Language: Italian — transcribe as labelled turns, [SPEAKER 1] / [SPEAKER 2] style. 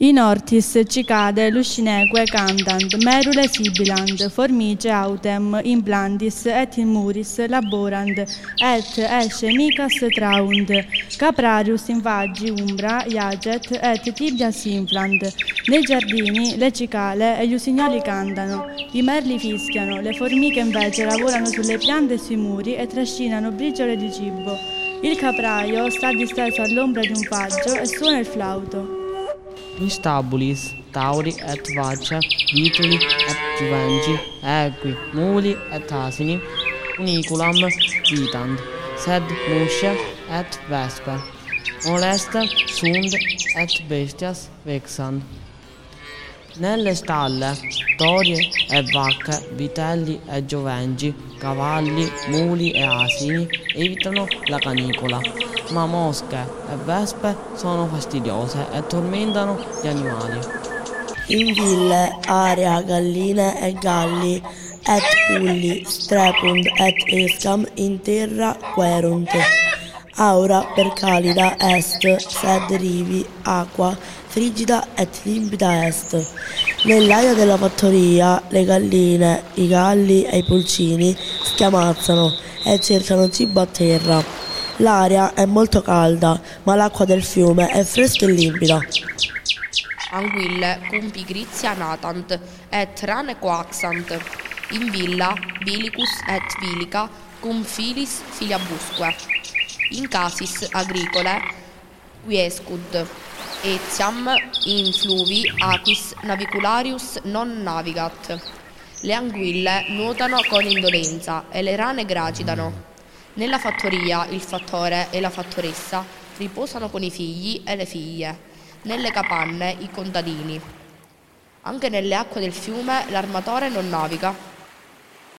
[SPEAKER 1] In ortis cicade luscineque cantant, merule sibilant, formice autem, implantis et in muris laborant, et esce micas traunt, caprarius in vaggi umbra iaget, et tibias inflant. Nei giardini le cicale e gli usignoli cantano, i merli fischiano, le formiche invece lavorano sulle piante e sui muri e trascinano briciole di cibo. Il capraio sta disteso all'ombra di un faggio e suona il flauto.
[SPEAKER 2] In stabulis, tauri et vaccia, vituli et juvenci, equi, muli et asini, uniculam vitant, sed musce et vesper, moleste sunt et bestias vexant. Nelle stalle, tori e vacche, vitelli e giovenci, cavalli, muli e asini evitano la canicola, ma mosche e vespe sono fastidiose e tormentano gli animali.
[SPEAKER 3] In ville, area, galline e galli, et pulli, strepunt et escam in terra querunt. Aura per calida est, sed rivi, acqua, frigida et limpida est. Nell'aria della fattoria le galline, i galli e i pulcini schiamazzano e cercano cibo a terra. L'aria è molto calda, ma l'acqua del fiume è fresca e limpida.
[SPEAKER 4] Anguille cum pigrizia natant, et rane coaxant. In villa, bilicus et vilica, cum filis filiabusque. In casis agricole, quiescud, etiam in fluvi aquis navicularius non navigat. Le anguille nuotano con indolenza e le rane gracidano. Nella fattoria il fattore e la fattoressa riposano con i figli e le figlie. Nelle capanne i contadini. Anche nelle acque del fiume l'armatore non naviga.